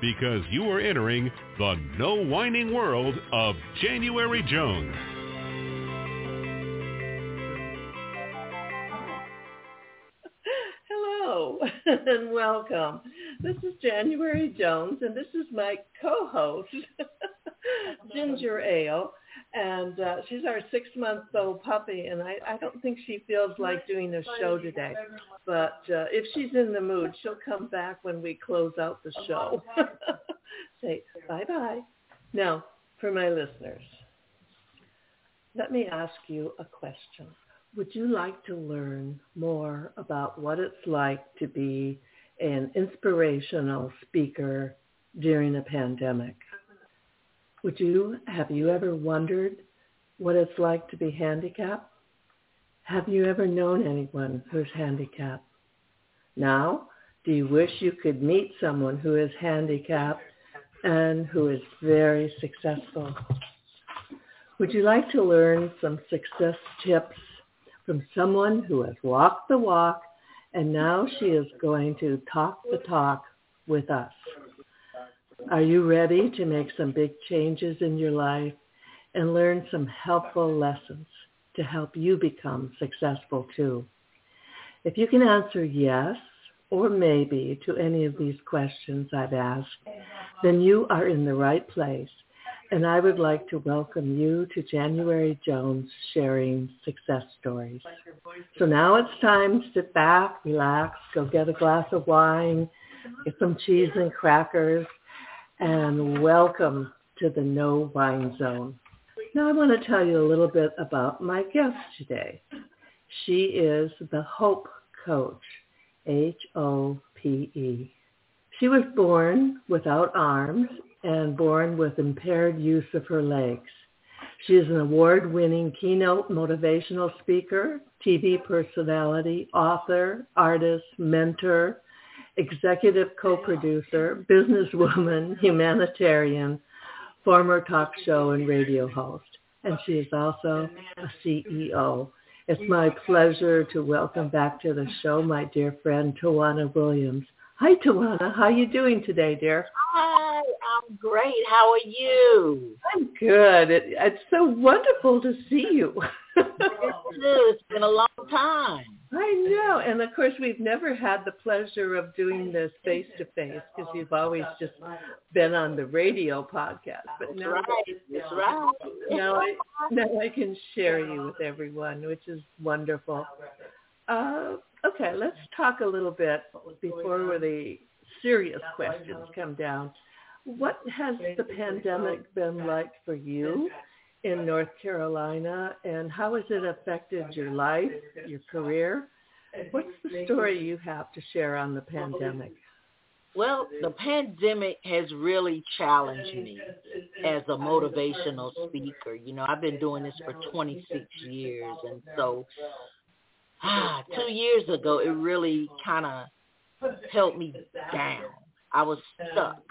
because you are entering the no whining world of January Jones. Hello and welcome. This is January Jones and this is my co-host, Ginger Ale. And uh, she's our six-month-old puppy, and I, I don't think she feels like doing a show today. But uh, if she's in the mood, she'll come back when we close out the show. Say bye-bye. Now, for my listeners, let me ask you a question. Would you like to learn more about what it's like to be an inspirational speaker during a pandemic? Would you, have you ever wondered what it's like to be handicapped? Have you ever known anyone who's handicapped? Now, do you wish you could meet someone who is handicapped and who is very successful? Would you like to learn some success tips from someone who has walked the walk and now she is going to talk the talk with us? Are you ready to make some big changes in your life and learn some helpful lessons to help you become successful too? If you can answer yes or maybe to any of these questions I've asked, then you are in the right place. And I would like to welcome you to January Jones sharing success stories. So now it's time to sit back, relax, go get a glass of wine, get some cheese and crackers, and welcome to the No Wine Zone. Now I want to tell you a little bit about my guest today. She is the Hope Coach, H-O-P-E. She was born without arms and born with impaired use of her legs. She is an award-winning keynote motivational speaker, TV personality, author, artist, mentor, executive co-producer, businesswoman, humanitarian, former talk show and radio host. And she is also a CEO. It's my pleasure to welcome back to the show my dear friend Tawana Williams. Hi Tawana, how are you doing today, dear? Hi, I'm great. How are you? I'm good. It, it's so wonderful to see you. it's been a long time. I know. And of course, we've never had the pleasure of doing this face to face because you've always just been on the radio podcast. But now, right. That's right. now, I, now I can share you with everyone, which is wonderful. Uh, okay, let's talk a little bit before the serious questions come down. What has the pandemic been like for you in North Carolina, and how has it affected your life, your career? What's the story you have to share on the pandemic? Well, the pandemic has really challenged me as a motivational speaker. You know, I've been doing this for 26 years, and so ah, two years ago, it really kind of held me down. I was stuck.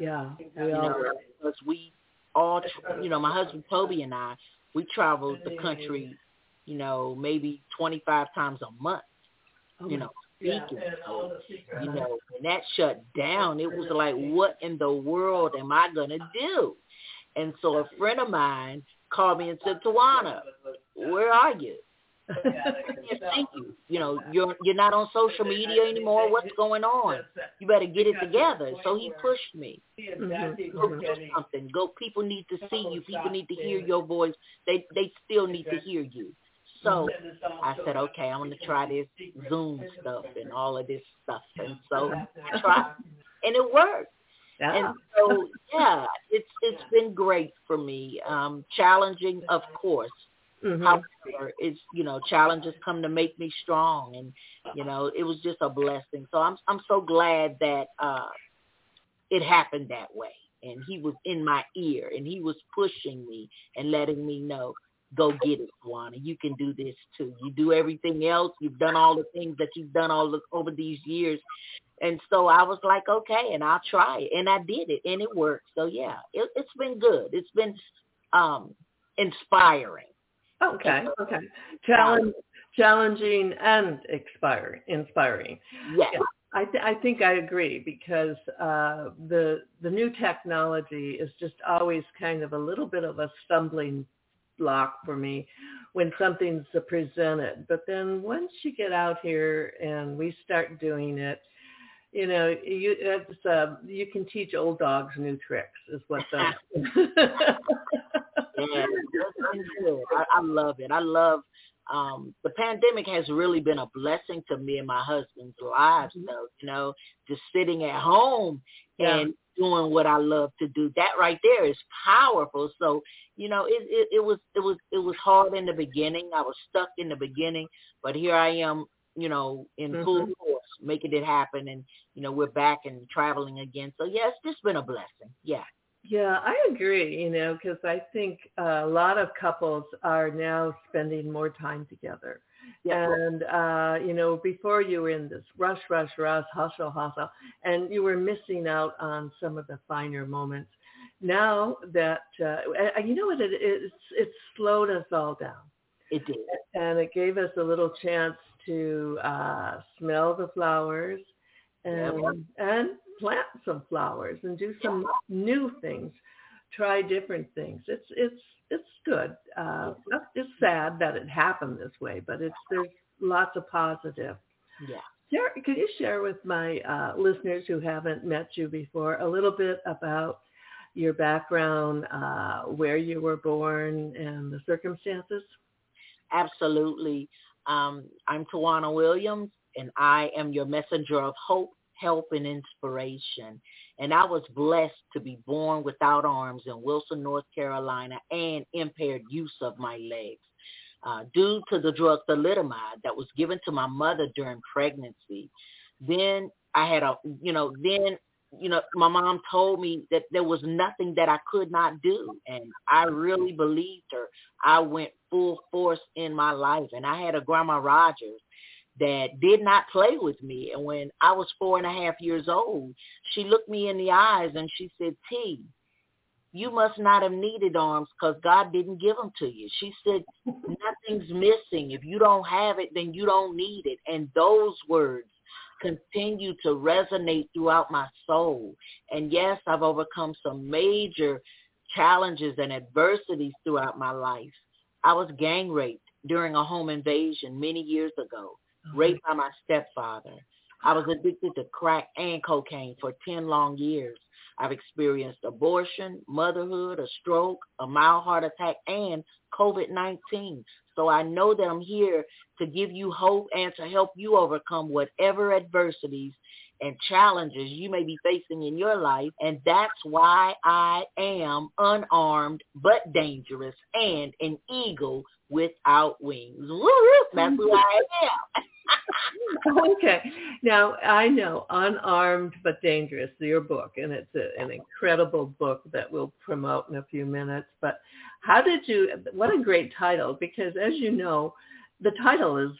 Yeah, we you all know, because we all, you know, my husband Toby and I, we traveled the country, you know, maybe 25 times a month, oh you know, speaking. So, you know, when that shut down, it was like, what in the world am I going to do? And so a friend of mine called me and said, Tawana, where are you? Thank you. You know, you're you're not on social media anymore. What's going on? You better get it together. So he pushed me. Mm-hmm. Go do something. Go. People need to see you. People need to hear your voice. They they still need to hear you. So I said, okay, I'm gonna try this Zoom stuff and all of this stuff. And so I tried, and it worked. Yeah. And so yeah, it's it's been great for me. Um, challenging, of course. Mm-hmm. However, it's you know challenges come to make me strong, and you know it was just a blessing. So I'm I'm so glad that uh, it happened that way, and he was in my ear, and he was pushing me and letting me know, go get it, Juana. You can do this too. You do everything else. You've done all the things that you've done all the, over these years. And so I was like, okay, and I'll try it. And I did it, and it worked. So yeah, it, it's been good. It's been um, inspiring. Okay, okay. Challenge, challenging and inspiring. Inspiring. Yes. Yeah. I, th- I think I agree because uh, the the new technology is just always kind of a little bit of a stumbling block for me when something's presented. But then once you get out here and we start doing it, you know, you it's, uh, you can teach old dogs new tricks is what the. yeah, I, I love it. I love um the pandemic has really been a blessing to me and my husband's lives mm-hmm. though you know just sitting at home yeah. and doing what i love to do that right there is powerful so you know it, it it was it was it was hard in the beginning i was stuck in the beginning but here i am you know in mm-hmm. full force making it happen and you know we're back and traveling again so yeah it's just been a blessing yeah yeah, I agree, you know, because I think a lot of couples are now spending more time together. Yeah. And, uh, you know, before you were in this rush, rush, rush, hustle, hustle, and you were missing out on some of the finer moments. Now that, uh, you know what, it, it's, it slowed us all down. It did. And it gave us a little chance to uh, smell the flowers and, yeah. and plant some flowers and do some new things, try different things. It's it's it's good. Uh, it's sad that it happened this way, but it's there's lots of positive. Yeah. Share, could you share with my uh, listeners who haven't met you before a little bit about your background, uh, where you were born, and the circumstances? Absolutely. Um, I'm Tawana Williams, and I am your messenger of hope help and inspiration. And I was blessed to be born without arms in Wilson, North Carolina, and impaired use of my legs. Uh, due to the drug thalidomide that was given to my mother during pregnancy. Then I had a, you know, then, you know, my mom told me that there was nothing that I could not do. And I really believed her. I went full force in my life. And I had a grandma Rogers that did not play with me. And when I was four and a half years old, she looked me in the eyes and she said, T, you must not have needed arms because God didn't give them to you. She said, nothing's missing. If you don't have it, then you don't need it. And those words continue to resonate throughout my soul. And yes, I've overcome some major challenges and adversities throughout my life. I was gang raped during a home invasion many years ago raped by my stepfather. I was addicted to crack and cocaine for 10 long years. I've experienced abortion, motherhood, a stroke, a mild heart attack, and COVID-19. So I know that I'm here to give you hope and to help you overcome whatever adversities and challenges you may be facing in your life. And that's why I am unarmed but dangerous and an eagle without wings. That's who I am. okay. Now, I know Unarmed but Dangerous, your book, and it's a, an incredible book that we'll promote in a few minutes. But how did you, what a great title, because as you know, the title is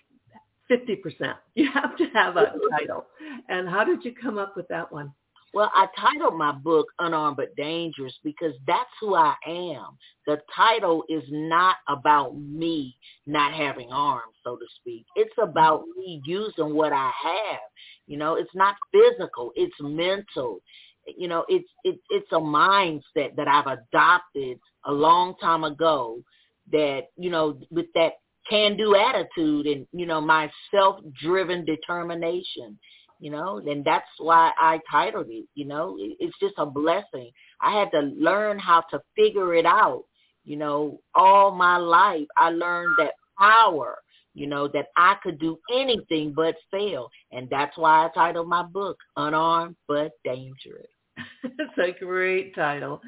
50%. You have to have a title. And how did you come up with that one? Well, I titled my book Unarmed but Dangerous because that's who I am. The title is not about me not having arms, so to speak. It's about mm-hmm. me using what I have. You know, it's not physical, it's mental. You know, it's it, it's a mindset that I've adopted a long time ago that, you know, with that can do attitude and, you know, my self driven determination you know, and that's why I titled it, you know, it's just a blessing. I had to learn how to figure it out, you know, all my life. I learned that power, you know, that I could do anything but fail. And that's why I titled my book, Unarmed but Dangerous. it's a great title.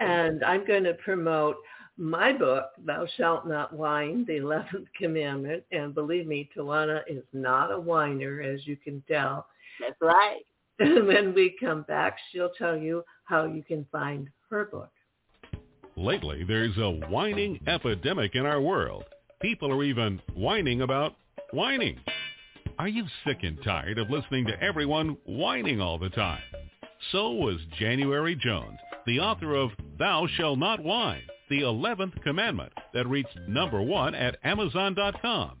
And I'm going to promote my book, Thou Shalt Not Whine, the 11th Commandment. And believe me, Tawana is not a whiner, as you can tell. That's right. And when we come back, she'll tell you how you can find her book. Lately, there's a whining epidemic in our world. People are even whining about whining. Are you sick and tired of listening to everyone whining all the time? So was January Jones, the author of Thou Shall Not Whine, the 11th commandment that reached number one at Amazon.com.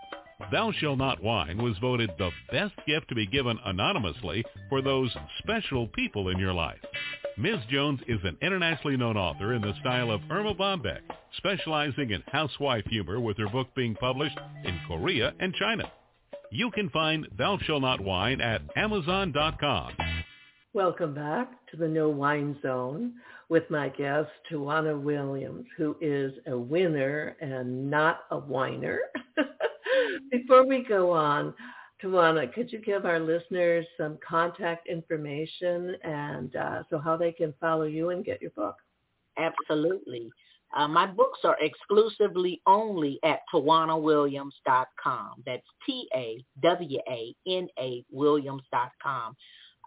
Thou Shall Not Whine was voted the best gift to be given anonymously for those special people in your life. Ms. Jones is an internationally known author in the style of Erma Bombeck, specializing in housewife humor with her book being published in Korea and China. You can find Thou Shall Not Whine at Amazon.com. Welcome back to the No Wine Zone with my guest, Tawana Williams, who is a winner and not a whiner. Before we go on, Tawana, could you give our listeners some contact information and uh, so how they can follow you and get your book? Absolutely. Uh, my books are exclusively only at tawanawilliams.com. That's T-A-W-A-N-A Williams.com.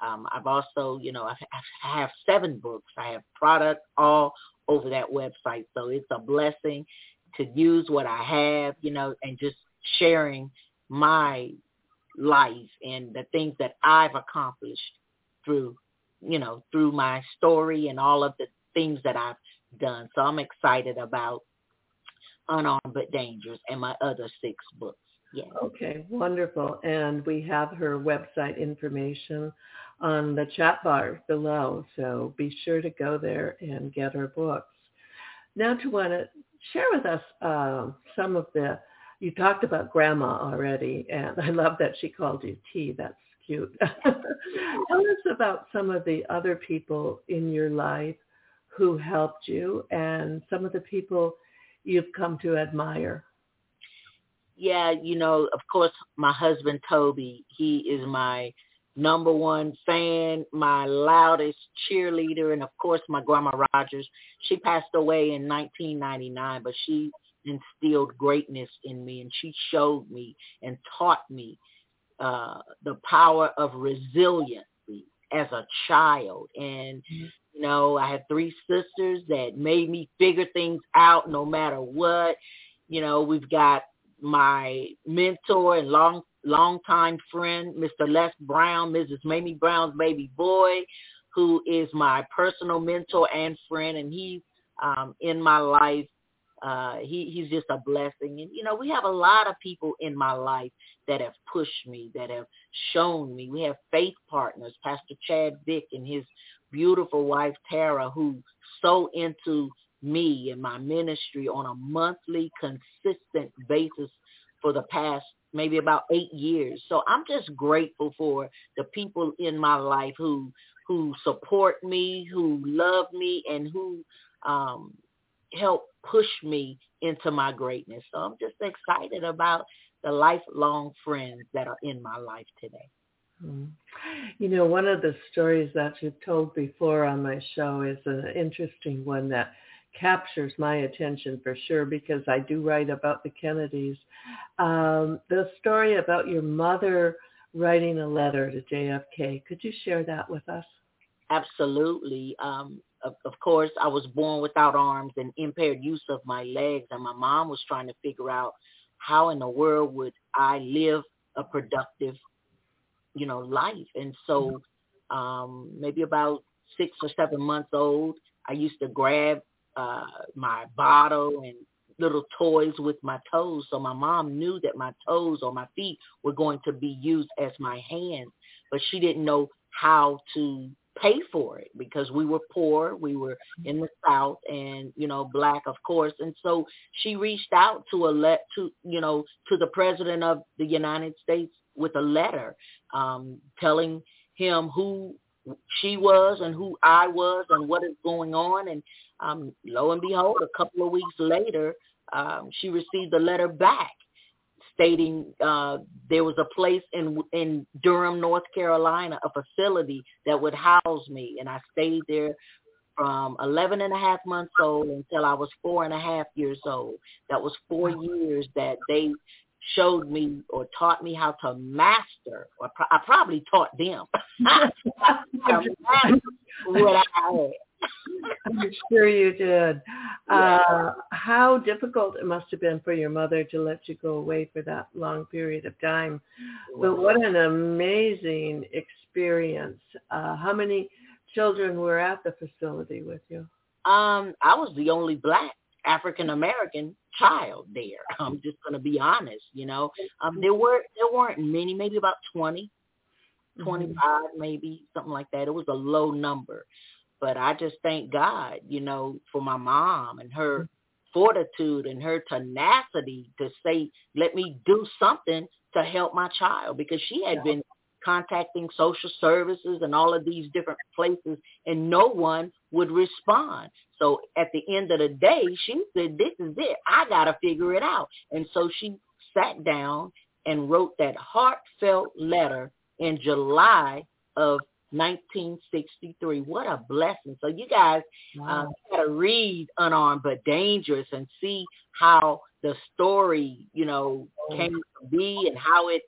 Um, I've also, you know, I have seven books. I have product all over that website. So it's a blessing to use what I have, you know, and just sharing my life and the things that I've accomplished through, you know, through my story and all of the things that I've done. So I'm excited about Unarmed but Dangerous and my other six books. Yes. Okay, wonderful. And we have her website information on the chat bar below. So be sure to go there and get her books. Now Tawana share with us uh, some of the you talked about grandma already, and I love that she called you T. That's cute. Tell us about some of the other people in your life who helped you and some of the people you've come to admire. Yeah, you know, of course, my husband Toby, he is my number one fan, my loudest cheerleader, and of course my grandma Rogers. She passed away in 1999, but she instilled greatness in me and she showed me and taught me uh, the power of resiliency as a child. And, mm-hmm. you know, I had three sisters that made me figure things out no matter what. You know, we've got my mentor and long longtime friend, Mr. Les Brown, Mrs. Mamie Brown's baby boy, who is my personal mentor and friend, and he's um, in my life uh, he, he's just a blessing. And, you know, we have a lot of people in my life that have pushed me, that have shown me. We have faith partners, Pastor Chad Vick and his beautiful wife, Tara, who sow into me and my ministry on a monthly, consistent basis for the past maybe about eight years. So I'm just grateful for the people in my life who who support me, who love me, and who um, help push me into my greatness. So I'm just excited about the lifelong friends that are in my life today. Hmm. You know, one of the stories that you've told before on my show is an interesting one that captures my attention for sure because I do write about the Kennedys. Um, the story about your mother writing a letter to JFK. Could you share that with us? Absolutely. Um, of, of course, I was born without arms and impaired use of my legs, and my mom was trying to figure out how in the world would I live a productive, you know, life. And so, um, maybe about six or seven months old, I used to grab uh, my bottle and little toys with my toes. So my mom knew that my toes or my feet were going to be used as my hands, but she didn't know how to pay for it because we were poor, we were in the South, and you know black, of course. And so she reached out to a let to you know to the president of the United States with a letter um, telling him who she was and who I was and what is going on. And um, lo and behold, a couple of weeks later, um, she received a letter back stating uh, there was a place in in Durham, North Carolina, a facility that would house me, and I stayed there from 11 and a half months old until I was four and a half years old. That was four years that they showed me or taught me how to master, or pro- I probably taught them what I had. I'm sure you did. Uh, how difficult it must have been for your mother to let you go away for that long period of time. But what an amazing experience. Uh, how many children were at the facility with you? Um, I was the only black African American child there. I'm just going to be honest, you know. Um, there were there weren't many, maybe about 20, 25 mm-hmm. maybe, something like that. It was a low number. But I just thank God, you know, for my mom and her mm-hmm. fortitude and her tenacity to say, let me do something to help my child because she had yeah. been contacting social services and all of these different places and no one would respond. So at the end of the day, she said, this is it. I got to figure it out. And so she sat down and wrote that heartfelt letter in July of 1963. What a blessing. So you guys wow. uh, got to read Unarmed but Dangerous and see how the story, you know, oh. came to be and how it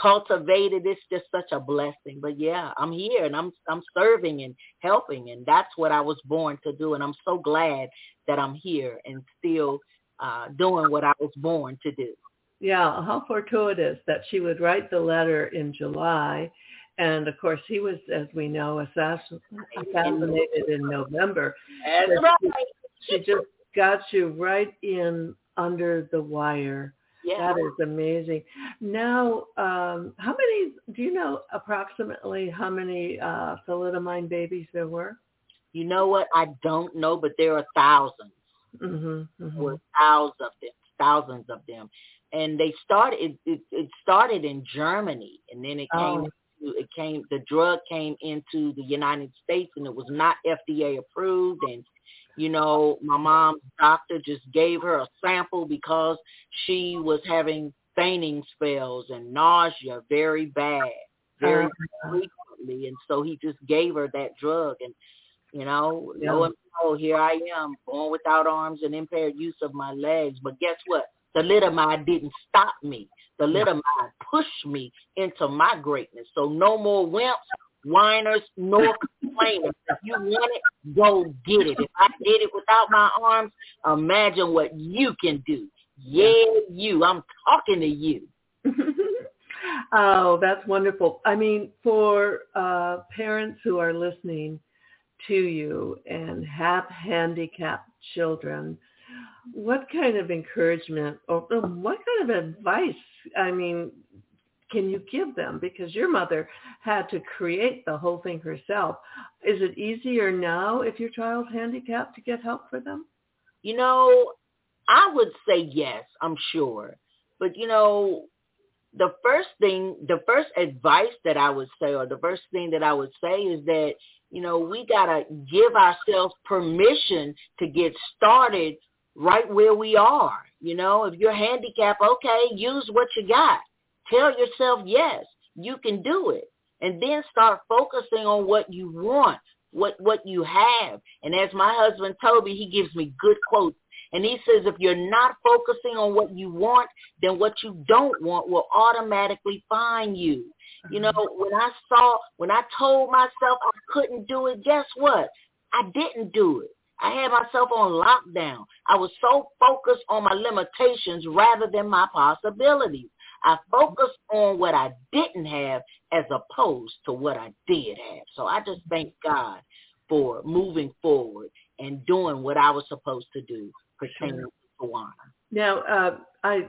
cultivated. It's just such a blessing. But yeah, I'm here and I'm I'm serving and helping and that's what I was born to do. And I'm so glad that I'm here and still uh, doing what I was born to do. Yeah, how fortuitous that she would write the letter in July and of course, he was, as we know, assassinated in November. That's right. She, she just got you right in under the wire. Yeah. That is amazing. Now, um, how many, do you know approximately how many uh, thalidomide babies there were? You know what? I don't know, but there are 1000s mm-hmm, mm-hmm. Or thousands of them, thousands of them. And they started, it, it, it started in Germany and then it came oh it came the drug came into the United States and it was not FDA approved. And you know my mom's doctor just gave her a sample because she was having fainting spells and nausea very bad very uh-huh. frequently. And so he just gave her that drug. And you know yeah. lo and behold here I am born without arms and impaired use of my legs. But guess what the thalidomide didn't stop me the little mind pushed me into my greatness. So no more wimps, whiners, nor complainers. If you want it, go get it. If I did it without my arms, imagine what you can do. Yeah, you. I'm talking to you. oh, that's wonderful. I mean, for uh, parents who are listening to you and have handicapped children, what kind of encouragement or what kind of advice, I mean, can you give them? Because your mother had to create the whole thing herself. Is it easier now if your child's handicapped to get help for them? You know, I would say yes, I'm sure. But you know, the first thing, the first advice that I would say, or the first thing that I would say is that, you know, we got to give ourselves permission to get started right where we are. You know, if you're handicapped, okay, use what you got. Tell yourself, yes, you can do it. And then start focusing on what you want. what what you have. And as my husband Toby, he gives me good quotes. And he says if you're not focusing on what you want, then what you don't want will automatically find you. You know, when I saw, when I told myself I couldn't do it, guess what? I didn't do it. I had myself on lockdown. I was so focused on my limitations rather than my possibilities. I focused on what I didn't have as opposed to what I did have. So I just thank God for moving forward and doing what I was supposed to do pertaining sure. to Tawana. Now, uh, I,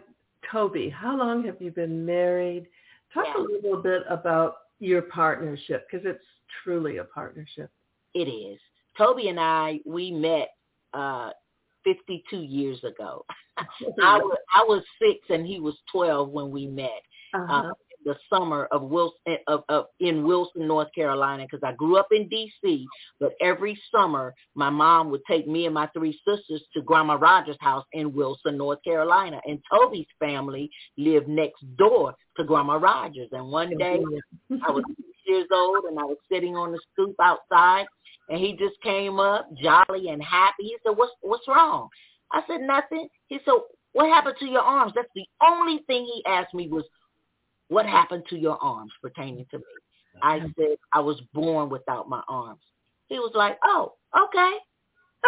Toby, how long have you been married? Talk yeah. a little bit about your partnership because it's truly a partnership. It is. Toby and I, we met uh, 52 years ago. I was I was six and he was 12 when we met. Uh-huh. Uh, the summer of Wilson of, of in Wilson, North Carolina, because I grew up in D.C. But every summer, my mom would take me and my three sisters to Grandma Rogers' house in Wilson, North Carolina, and Toby's family lived next door to Grandma Rogers. And one day, I was years old, and I was sitting on the stoop outside, and he just came up, jolly and happy. He said, "What's what's wrong?" I said, "Nothing." He said, "What happened to your arms?" That's the only thing he asked me was, "What happened to your arms pertaining to me?" I said, "I was born without my arms." He was like, "Oh, okay."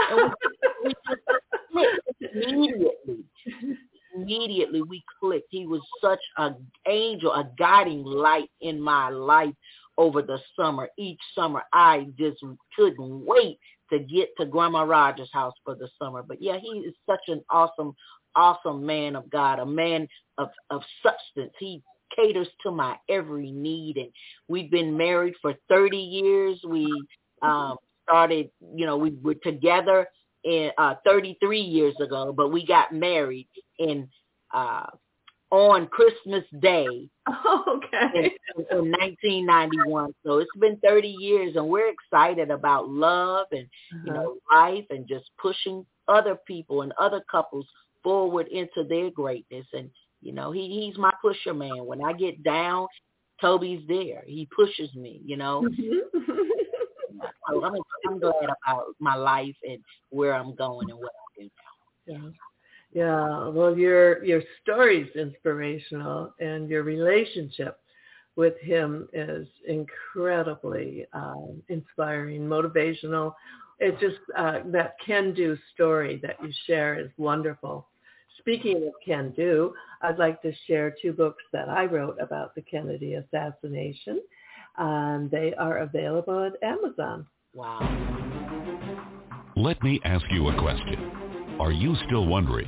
And we, we just immediately. Immediately we clicked. He was such an angel, a guiding light in my life over the summer. Each summer, I just couldn't wait to get to Grandma Rogers' house for the summer. But yeah, he is such an awesome, awesome man of God, a man of, of substance. He caters to my every need. And we've been married for 30 years. We um, started, you know, we were together in uh, 33 years ago, but we got married in uh, on Christmas Day oh, okay. in, in 1991. So it's been 30 years, and we're excited about love and uh-huh. you know life and just pushing other people and other couples forward into their greatness. And you know, he he's my pusher man. When I get down, Toby's there. He pushes me. You know. Mm-hmm. I'm, I'm glad about my life and where I'm going and what I do now. Yeah. Yeah, well, your your story's inspirational, and your relationship with him is incredibly um, inspiring, motivational. It just uh, that can-do story that you share is wonderful. Speaking of can-do, I'd like to share two books that I wrote about the Kennedy assassination. Um, they are available at Amazon. Wow. Let me ask you a question. Are you still wondering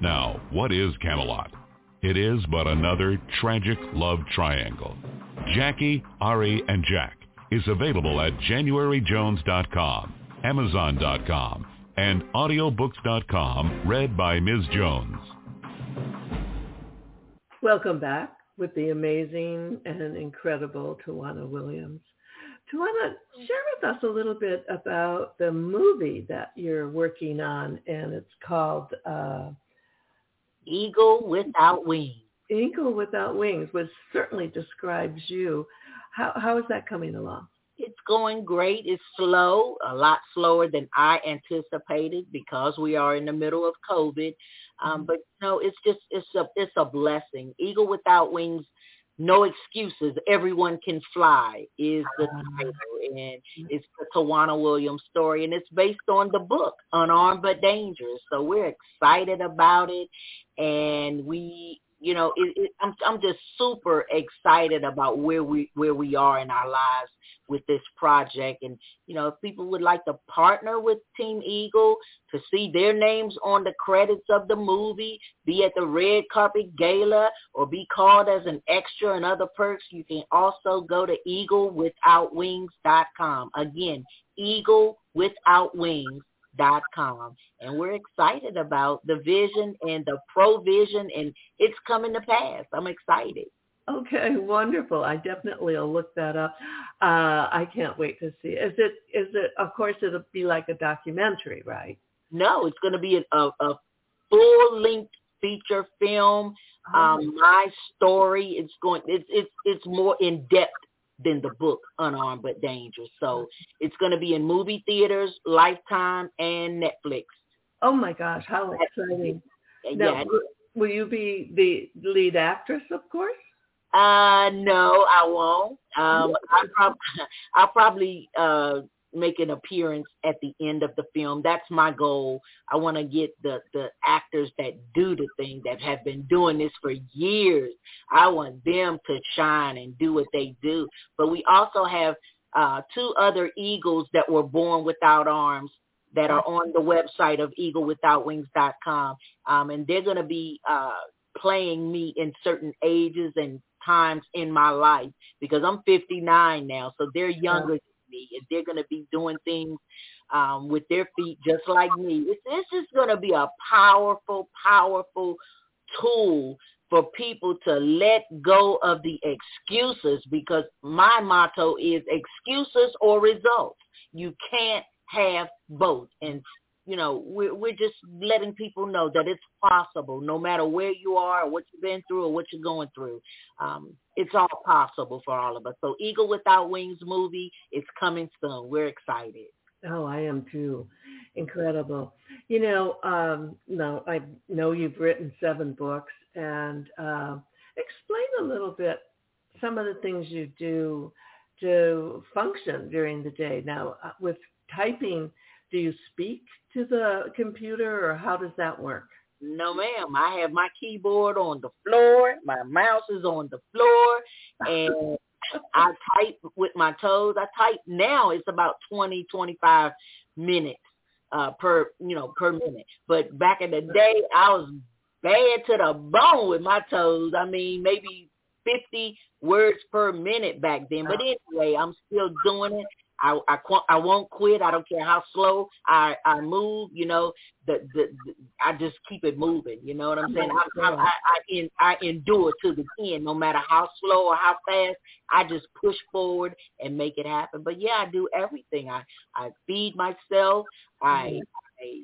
Now, what is Camelot? It is but another tragic love triangle. Jackie, Ari, and Jack is available at januaryjones.com, amazon.com, and audiobooks.com, read by Ms. Jones. Welcome back with the amazing and incredible Tawana Williams. Tawana, share with us a little bit about the movie that you're working on, and it's called uh, Eagle Without Wings. Eagle Without Wings, which certainly describes you. How, how is that coming along? It's going great. It's slow, a lot slower than I anticipated because we are in the middle of COVID. Um, mm-hmm. but no, it's just it's a it's a blessing. Eagle Without Wings no excuses. Everyone can fly is the ah. title, and it's the Tawana Williams story, and it's based on the book Unarmed but Dangerous. So we're excited about it, and we you know, it, it, I'm I'm just super excited about where we where we are in our lives with this project. And you know, if people would like to partner with Team Eagle to see their names on the credits of the movie, be at the red carpet gala, or be called as an extra and other perks, you can also go to eaglewithoutwings.com. Again, Eagle Without Wings dot com. And we're excited about the vision and the provision and it's coming to pass. I'm excited. Okay wonderful. I definitely will look that up. Uh i can't wait to see. Is it is it of course it'll be like a documentary right? No it's going to be a, a, a full length feature film. Oh. um my story it's going it's it's it's more in depth than the book Unarmed but Dangerous. So it's going to be in movie theaters, Lifetime, and Netflix. Oh my gosh, how exciting! Now, yeah. will you be the lead actress, of course? Uh, no, I won't. Um, I prob- I'll probably uh make an appearance at the end of the film. That's my goal. I want to get the the actors that do the thing that have been doing this for years. I want them to shine and do what they do. But we also have uh, two other eagles that were born without arms that are on the website of eaglewithoutwings.com. Um, and they're going to be uh, playing me in certain ages and times in my life because I'm 59 now. So they're younger me and they're going to be doing things um, with their feet just like me. It's, it's just going to be a powerful, powerful tool for people to let go of the excuses because my motto is excuses or results. You can't have both. And you know, we're, we're just letting people know that it's possible no matter where you are or what you've been through or what you're going through. Um, it's all possible for all of us. So Eagle Without Wings movie is coming soon. We're excited. Oh, I am too. Incredible. You know, um, no, I know you've written seven books and uh, explain a little bit some of the things you do to function during the day. Now, uh, with typing, do you speak to the computer or how does that work? No, ma'am. I have my keyboard on the floor. My mouse is on the floor. And I type with my toes. I type now. It's about 20, 25 minutes uh, per, you know, per minute. But back in the day, I was bad to the bone with my toes. I mean, maybe 50 words per minute back then. But anyway, I'm still doing it. I I I won't quit. I don't care how slow I I move. You know, the the, the I just keep it moving. You know what I'm saying? I I I, I, in, I endure to the end, no matter how slow or how fast. I just push forward and make it happen. But yeah, I do everything. I I feed myself. I I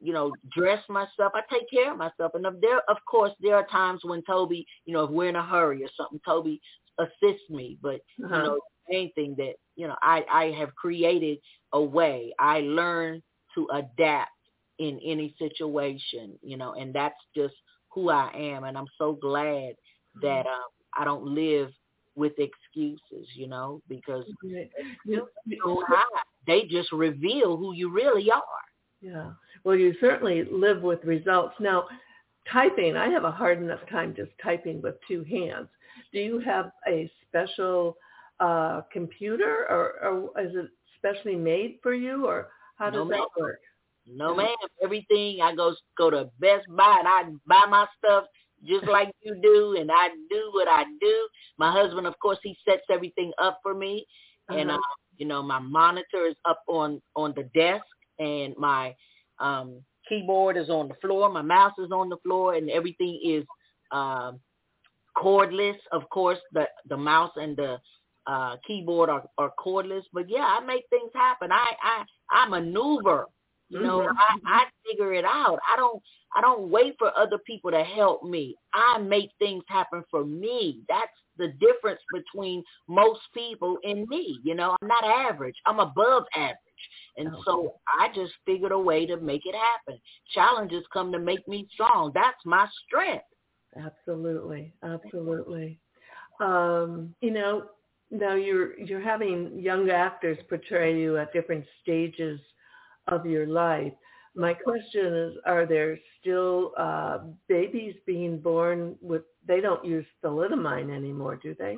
you know, dress myself. I take care of myself. And of there, of course, there are times when Toby, you know, if we're in a hurry or something, Toby assists me. But uh-huh. you know, main thing that you know I I have created a way. I learn to adapt in any situation, you know, and that's just who I am. And I'm so glad that um, I don't live with excuses, you know, because they just reveal who you really are. Yeah. Well, you certainly live with results. Now, typing, I have a hard enough time just typing with two hands. Do you have a special uh, computer, or, or is it specially made for you, or how does no, that work? No, ma'am. Everything I go go to Best Buy and I buy my stuff just like you do, and I do what I do. My husband, of course, he sets everything up for me, uh-huh. and uh, you know my monitor is up on on the desk, and my um keyboard is on the floor, my mouse is on the floor, and everything is um cordless. Of course, the the mouse and the uh, keyboard or, or cordless. But yeah, I make things happen. I I I maneuver. You know, mm-hmm. I, I figure it out. I don't I don't wait for other people to help me. I make things happen for me. That's the difference between most people and me. You know, I'm not average. I'm above average. And okay. so I just figured a way to make it happen. Challenges come to make me strong. That's my strength. Absolutely. Absolutely. um, you know, now you're you're having young actors portray you at different stages of your life. My question is, are there still uh, babies being born with? They don't use thalidomide anymore, do they?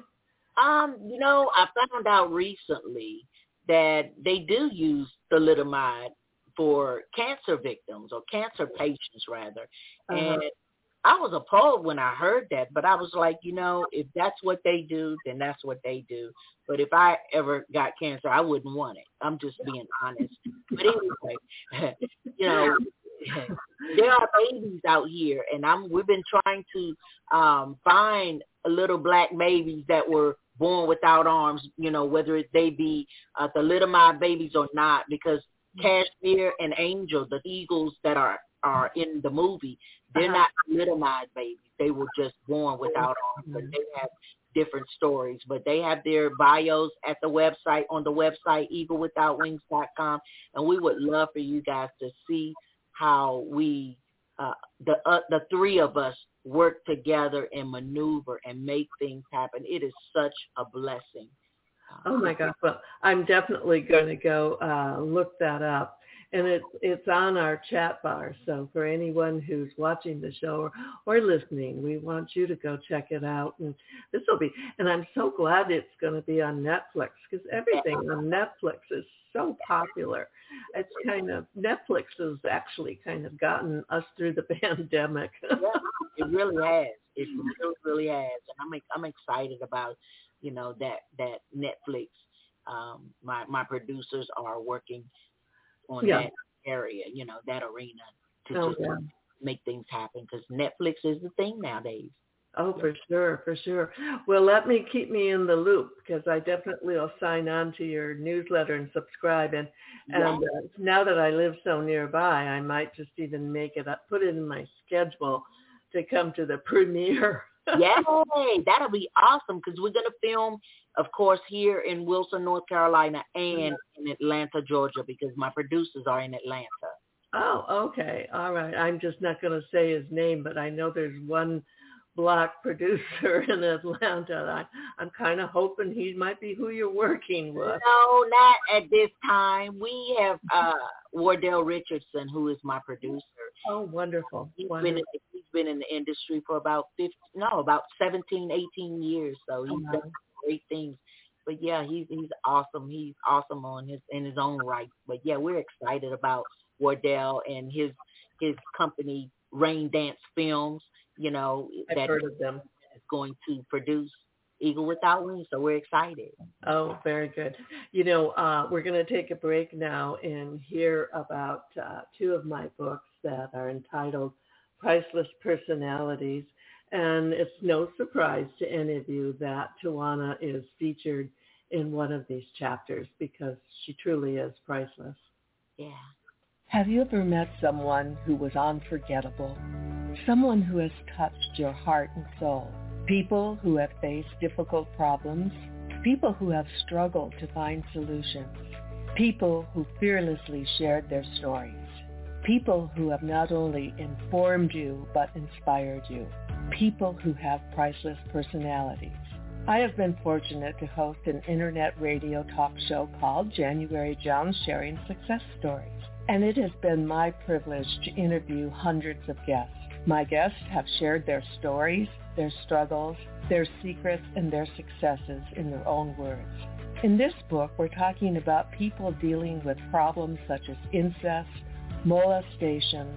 Um, you know, I found out recently that they do use thalidomide for cancer victims or cancer patients rather. Uh-huh. And I was appalled when I heard that, but I was like, you know, if that's what they do, then that's what they do. But if I ever got cancer, I wouldn't want it. I'm just being honest. But anyway, you know, there are babies out here, and I'm we've been trying to um find little black babies that were born without arms, you know, whether they be uh, thalidomide babies or not, because Kashmir and Angel, the eagles that are are in the movie, they're uh-huh. not thalidomide babies. They were just born without arms, but they have different stories. But they have their bios at the website on the website eaglewithoutwings.com, and we would love for you guys to see how we uh, the uh, the three of us work together and maneuver and make things happen. It is such a blessing. Oh my gosh! Well, I'm definitely going to go uh, look that up, and it's it's on our chat bar. So for anyone who's watching the show or, or listening, we want you to go check it out. And this will be, and I'm so glad it's going to be on Netflix because everything on Netflix is so popular. It's kind of Netflix has actually kind of gotten us through the pandemic. yeah, it really has. It really, really has, and I'm I'm excited about you know that that Netflix. Um, my my producers are working on yeah. that area, you know, that arena to oh, just yeah. make things happen because Netflix is the thing nowadays. Oh, for sure, for sure. Well, let me keep me in the loop because I definitely will sign on to your newsletter and subscribe. And and uh, now that I live so nearby, I might just even make it up, put it in my schedule to come to the premiere. Yay! That'll be awesome because we're gonna film, of course, here in Wilson, North Carolina, and in Atlanta, Georgia, because my producers are in Atlanta. Oh, okay, all right. I'm just not gonna say his name, but I know there's one black producer in Atlanta. I, I'm kind of hoping he might be who you're working with. No, not at this time. We have uh Wardell Richardson, who is my producer. Oh, wonderful. He's wonderful. been in, he's been in the industry for about 50, no, about 17, 18 years. So he's done great things. But yeah, he's he's awesome. He's awesome on his in his own right. But yeah, we're excited about Wardell and his his company Rain Dance Films you know, I've that heard of them. is going to produce Eagle Without Wings. So we're excited. Oh, very good. You know, uh, we're going to take a break now and hear about uh, two of my books that are entitled Priceless Personalities. And it's no surprise to any of you that Tawana is featured in one of these chapters because she truly is priceless. Yeah. Have you ever met someone who was unforgettable? Someone who has touched your heart and soul? People who have faced difficult problems? People who have struggled to find solutions? People who fearlessly shared their stories? People who have not only informed you but inspired you? People who have priceless personalities? I have been fortunate to host an internet radio talk show called January Jones Sharing Success Stories and it has been my privilege to interview hundreds of guests. My guests have shared their stories, their struggles, their secrets, and their successes in their own words. In this book, we're talking about people dealing with problems such as incest, molestation,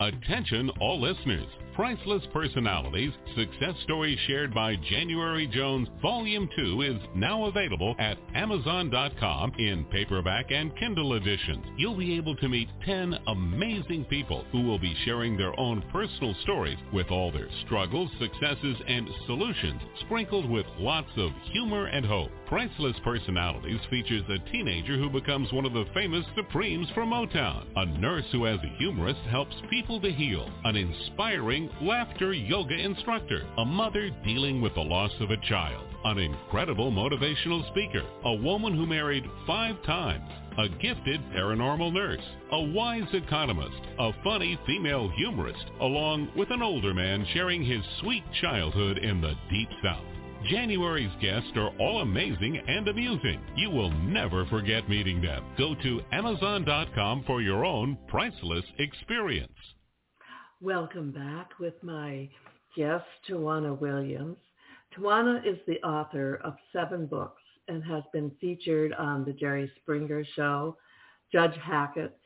Attention all listeners. Priceless Personalities, Success Stories Shared by January Jones, Volume 2 is now available at Amazon.com in paperback and Kindle editions. You'll be able to meet 10 amazing people who will be sharing their own personal stories with all their struggles, successes, and solutions, sprinkled with lots of humor and hope. Priceless Personalities features a teenager who becomes one of the famous Supremes from Motown, a nurse who as a humorist helps people to heal, an inspiring laughter yoga instructor, a mother dealing with the loss of a child, an incredible motivational speaker, a woman who married five times, a gifted paranormal nurse, a wise economist, a funny female humorist, along with an older man sharing his sweet childhood in the Deep South. January's guests are all amazing and amusing. You will never forget meeting them. Go to Amazon.com for your own priceless experience. Welcome back with my guest, Tawana Williams. Tawana is the author of seven books and has been featured on The Jerry Springer Show, Judge Hatchett,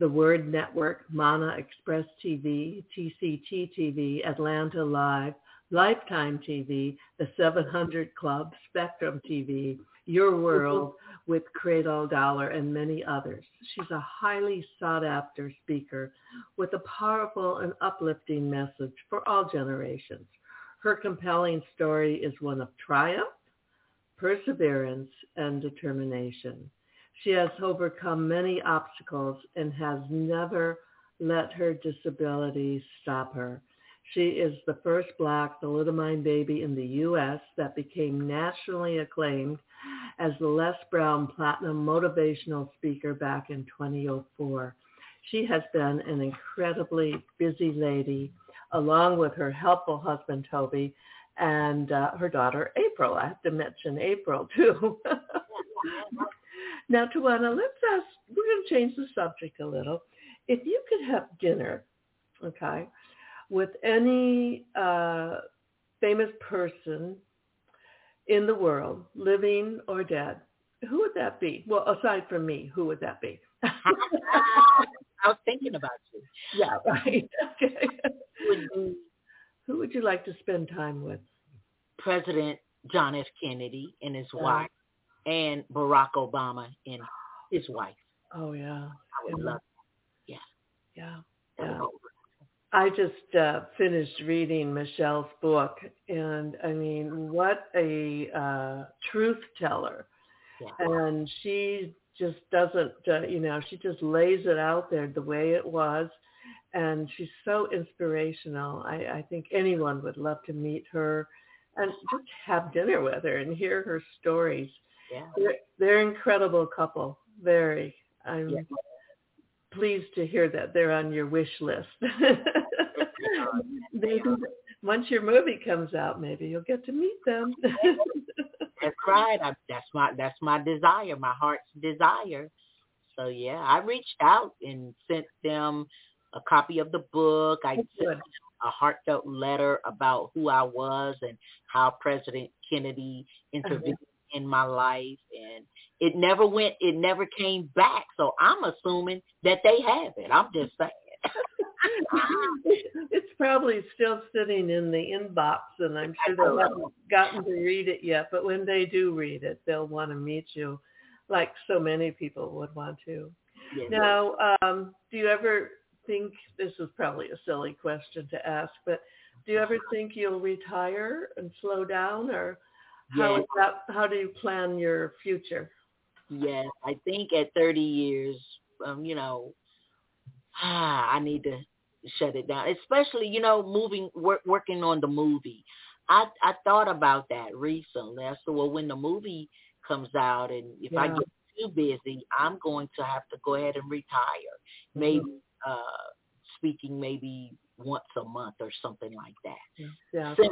The Word Network, Mana Express TV, TCT TV, Atlanta Live, Lifetime TV, The 700 Club, Spectrum TV, Your mm-hmm. World, with Creflo Dollar and many others. She's a highly sought after speaker with a powerful and uplifting message for all generations. Her compelling story is one of triumph, perseverance, and determination. She has overcome many obstacles and has never let her disability stop her. She is the first black thalidomide baby in the U.S. that became nationally acclaimed as the Les Brown Platinum Motivational Speaker back in 2004. She has been an incredibly busy lady, along with her helpful husband, Toby, and uh, her daughter, April. I have to mention April, too. now, Tawana, let's ask, we're going to change the subject a little. If you could have dinner, okay, with any uh, famous person in the world, living or dead, who would that be? Well, aside from me, who would that be? I was thinking about you. Yeah, right. Okay. who would you like to spend time with? President John F. Kennedy and his wife, and Barack Obama and his wife. Oh yeah, I would yeah. love. That. Yeah. Yeah. yeah. I just uh, finished reading Michelle's book, and I mean, what a uh, truth teller! And she just doesn't, uh, you know, she just lays it out there the way it was, and she's so inspirational. I, I think anyone would love to meet her and just have dinner with her and hear her stories. Yeah. They're, they're incredible couple. Very. I'm yeah pleased to hear that they're on your wish list. maybe once your movie comes out, maybe you'll get to meet them. that's right. I, that's my that's my desire, my heart's desire. So yeah, I reached out and sent them a copy of the book. I sent a heartfelt letter about who I was and how President Kennedy intervened uh-huh. in my life and it never went it never came back so i'm assuming that they have it i'm just saying it's probably still sitting in the inbox and i'm sure they haven't gotten to read it yet but when they do read it they'll want to meet you like so many people would want to yes. now um do you ever think this is probably a silly question to ask but do you ever think you'll retire and slow down or how yes. that how do you plan your future Yes, I think at 30 years, um, you know, ah, I need to shut it down. Especially, you know, moving, work, working on the movie. I I thought about that recently. I said, well, when the movie comes out, and if yeah. I get too busy, I'm going to have to go ahead and retire. Maybe mm-hmm. uh speaking maybe once a month or something like that. Yeah. Semi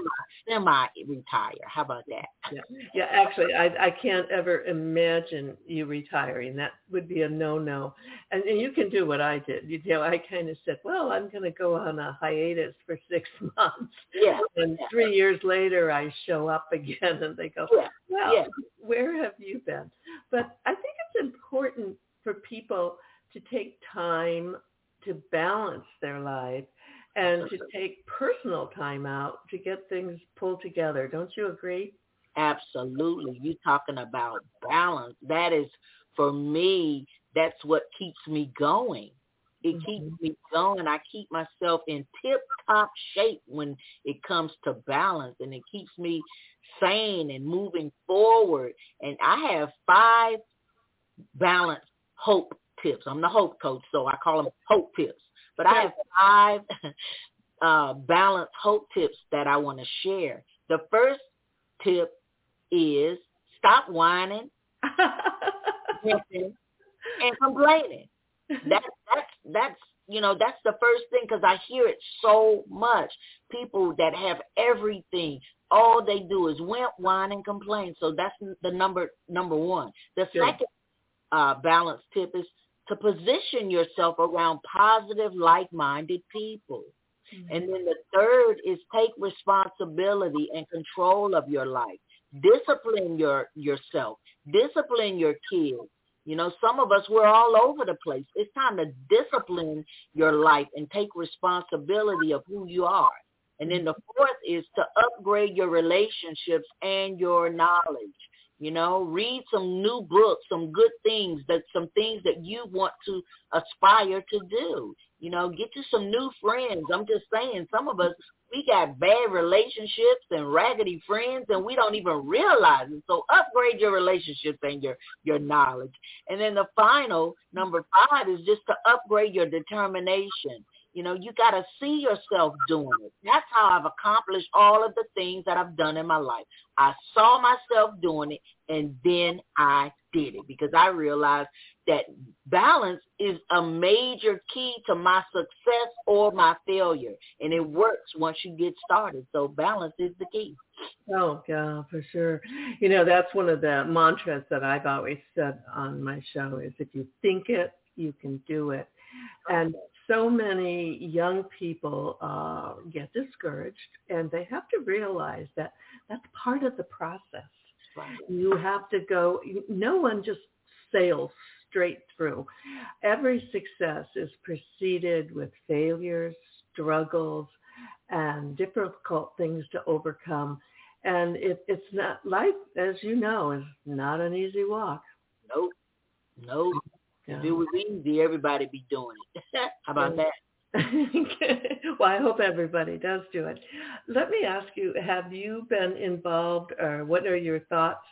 semi retire. How about that? Yeah. Yeah, actually I I can't ever imagine you retiring. That would be a no no. And, and you can do what I did. You know, I kind of said, Well, I'm gonna go on a hiatus for six months. Yeah. And yeah. three years later I show up again and they go, yeah. Well, yeah. where have you been? But I think it's important for people to take time to balance their life and to take personal time out to get things pulled together. Don't you agree? Absolutely. You talking about balance. That is for me, that's what keeps me going. It mm-hmm. keeps me going. I keep myself in tip top shape when it comes to balance and it keeps me sane and moving forward. And I have five balance hope tips. I'm the hope coach, so I call them hope tips. But I have five uh, balance hope tips that I want to share. The first tip is stop whining, and complaining. That, that's that's you know that's the first thing because I hear it so much. People that have everything, all they do is wimp, whine, and complain. So that's the number number one. The second uh, balance tip is to position yourself around positive, like-minded people. Mm-hmm. And then the third is take responsibility and control of your life. Discipline your yourself. Discipline your kids. You know, some of us, we're all over the place. It's time to discipline your life and take responsibility of who you are. And then the fourth is to upgrade your relationships and your knowledge. You know, read some new books, some good things, that some things that you want to aspire to do. You know, get you some new friends. I'm just saying, some of us we got bad relationships and raggedy friends, and we don't even realize it. So upgrade your relationships and your your knowledge. And then the final number five is just to upgrade your determination. You know, you got to see yourself doing it. That's how I've accomplished all of the things that I've done in my life. I saw myself doing it and then I did it because I realized that balance is a major key to my success or my failure. And it works once you get started. So balance is the key. Oh, yeah, for sure. You know, that's one of the mantras that I've always said on my show is if you think it, you can do it. And so many young people uh, get discouraged and they have to realize that that's part of the process. Right. You have to go, no one just sails straight through. Every success is preceded with failures, struggles, and difficult things to overcome. And it, it's not life, as you know, is not an easy walk. Nope. Nope. If it was easy, everybody be doing it. How about that? well, I hope everybody does do it. Let me ask you, have you been involved or what are your thoughts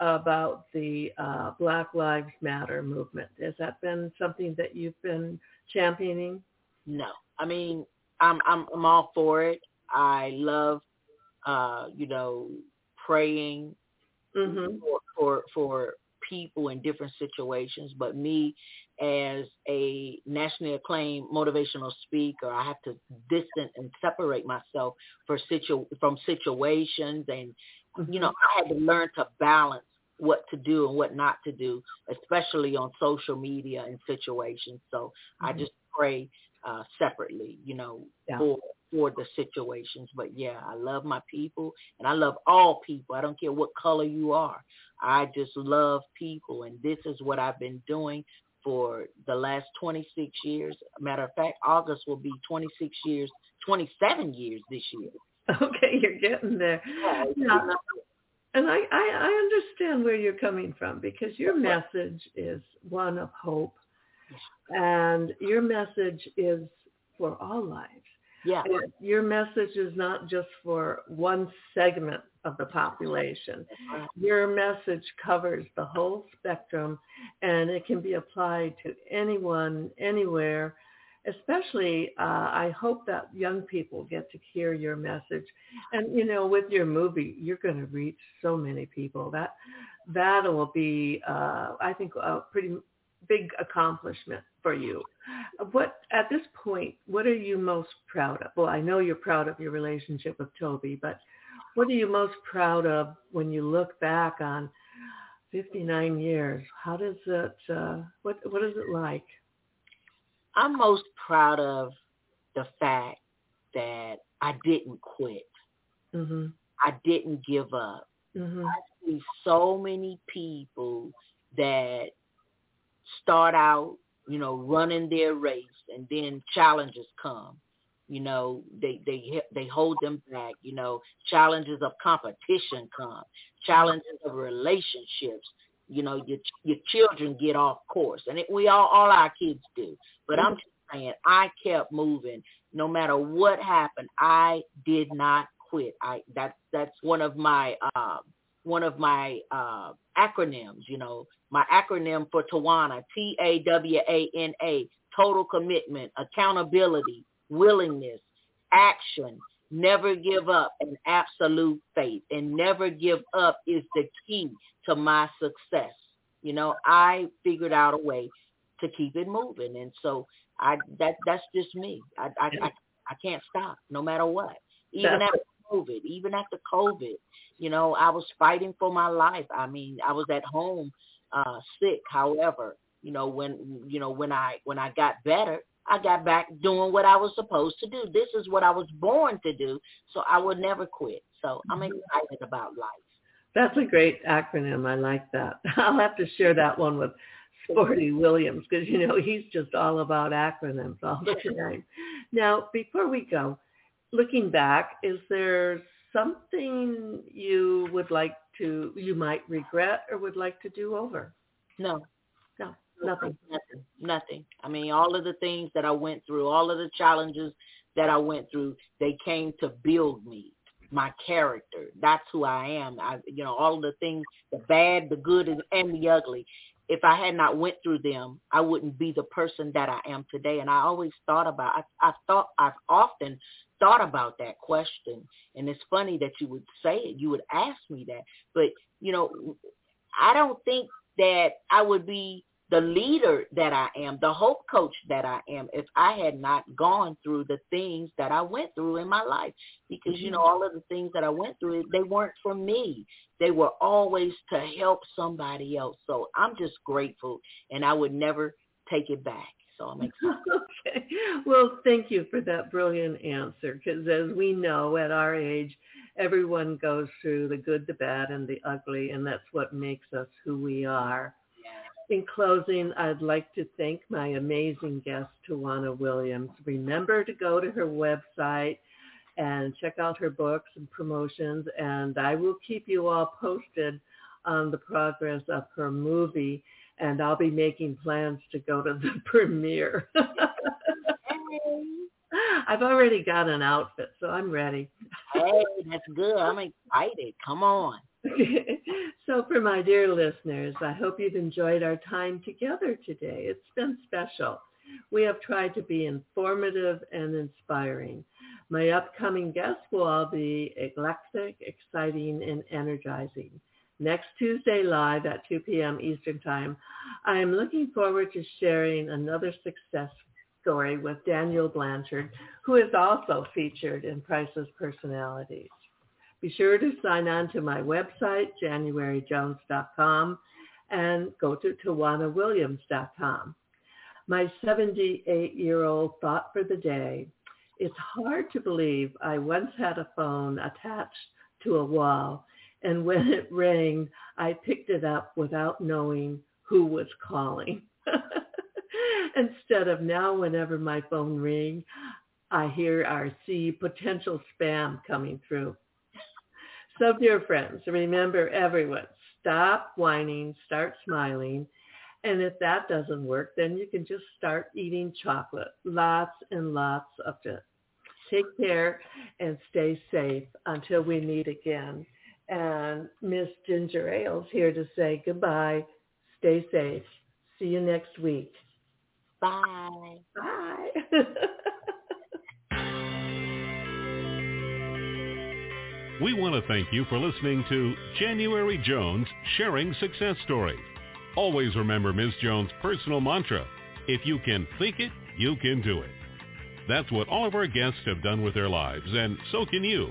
about the uh, Black Lives Matter movement? Has that been something that you've been championing? No. I mean, I'm I'm I'm all for it. I love uh, you know, praying mm-hmm. for, for for people in different situations, but me as a nationally acclaimed motivational speaker, I have to distance and separate myself for situ- from situations and you know, I had to learn to balance what to do and what not to do, especially on social media and situations. So mm-hmm. I just pray uh, separately, you know, yeah. for for the situations. But yeah, I love my people and I love all people. I don't care what color you are. I just love people and this is what I've been doing for the last 26 years. Matter of fact, August will be 26 years, 27 years this year. Okay, you're getting there. Yeah. And I, I, I understand where you're coming from because your message is one of hope. And your message is for all lives. Yeah. your message is not just for one segment of the population. Your message covers the whole spectrum and it can be applied to anyone, anywhere. Especially, uh, I hope that young people get to hear your message. And, you know, with your movie, you're going to reach so many people. That that will be, uh, I think, a pretty big accomplishment for you. What at this point, what are you most proud of? Well, I know you're proud of your relationship with Toby, but what are you most proud of when you look back on 59 years? How does it? Uh, what what is it like? I'm most proud of the fact that I didn't quit. Mm-hmm. I didn't give up. Mm-hmm. I see so many people that start out you know, running their race, and then challenges come. You know, they they they hold them back. You know, challenges of competition come, challenges of relationships. You know, your your children get off course, and it, we all all our kids do. But I'm just saying, I kept moving no matter what happened. I did not quit. I that's that's one of my uh, one of my uh, acronyms. You know, my acronym for Tawana, T A W A N A, total commitment, accountability, willingness, action, never give up, and absolute faith. And never give up is the key to my success. You know, I figured out a way to keep it moving, and so I that that's just me. I I I, I can't stop no matter what. Even after COVID, even after COVID, you know, I was fighting for my life. I mean, I was at home uh sick. However, you know, when you know when I when I got better, I got back doing what I was supposed to do. This is what I was born to do, so I would never quit. So I'm mm-hmm. excited about life. That's a great acronym. I like that. I'll have to share that one with Sporty Williams because you know he's just all about acronyms all the time. now, before we go, looking back, is there something you would like to, you might regret or would like to do over? No. No, nothing. Nothing. Nothing. I mean, all of the things that I went through, all of the challenges that I went through, they came to build me, my character. That's who I am. I, you know, all of the things, the bad, the good, and the ugly. If I had not went through them, I wouldn't be the person that I am today. And I always thought about, I, I thought, I've often thought about that question. And it's funny that you would say it. You would ask me that. But, you know, I don't think that I would be the leader that I am, the hope coach that I am, if I had not gone through the things that I went through in my life. Because, you know, mm-hmm. all of the things that I went through, they weren't for me. They were always to help somebody else. So I'm just grateful and I would never take it back. So I'm excited. okay. Well, thank you for that brilliant answer. Because as we know, at our age, everyone goes through the good, the bad, and the ugly, and that's what makes us who we are. In closing, I'd like to thank my amazing guest, Tawana Williams. Remember to go to her website and check out her books and promotions, and I will keep you all posted on the progress of her movie and I'll be making plans to go to the premiere. I've already got an outfit, so I'm ready. hey, that's good. I'm excited. Come on. so for my dear listeners, I hope you've enjoyed our time together today. It's been special. We have tried to be informative and inspiring. My upcoming guests will all be eclectic, exciting, and energizing next Tuesday live at 2 p.m. Eastern Time. I am looking forward to sharing another success story with Daniel Blanchard, who is also featured in Priceless Personalities. Be sure to sign on to my website, januaryjones.com, and go to tawanawilliams.com. My 78-year-old thought for the day. It's hard to believe I once had a phone attached to a wall and when it rang, I picked it up without knowing who was calling. Instead of now, whenever my phone rings, I hear or see potential spam coming through. So dear friends, remember everyone, stop whining, start smiling. And if that doesn't work, then you can just start eating chocolate, lots and lots of it. Take care and stay safe until we meet again. And Miss Ginger Ales here to say goodbye. Stay safe. See you next week. Bye. Bye. we want to thank you for listening to January Jones Sharing Success Story. Always remember Ms. Jones' personal mantra, if you can think it, you can do it. That's what all of our guests have done with their lives, and so can you.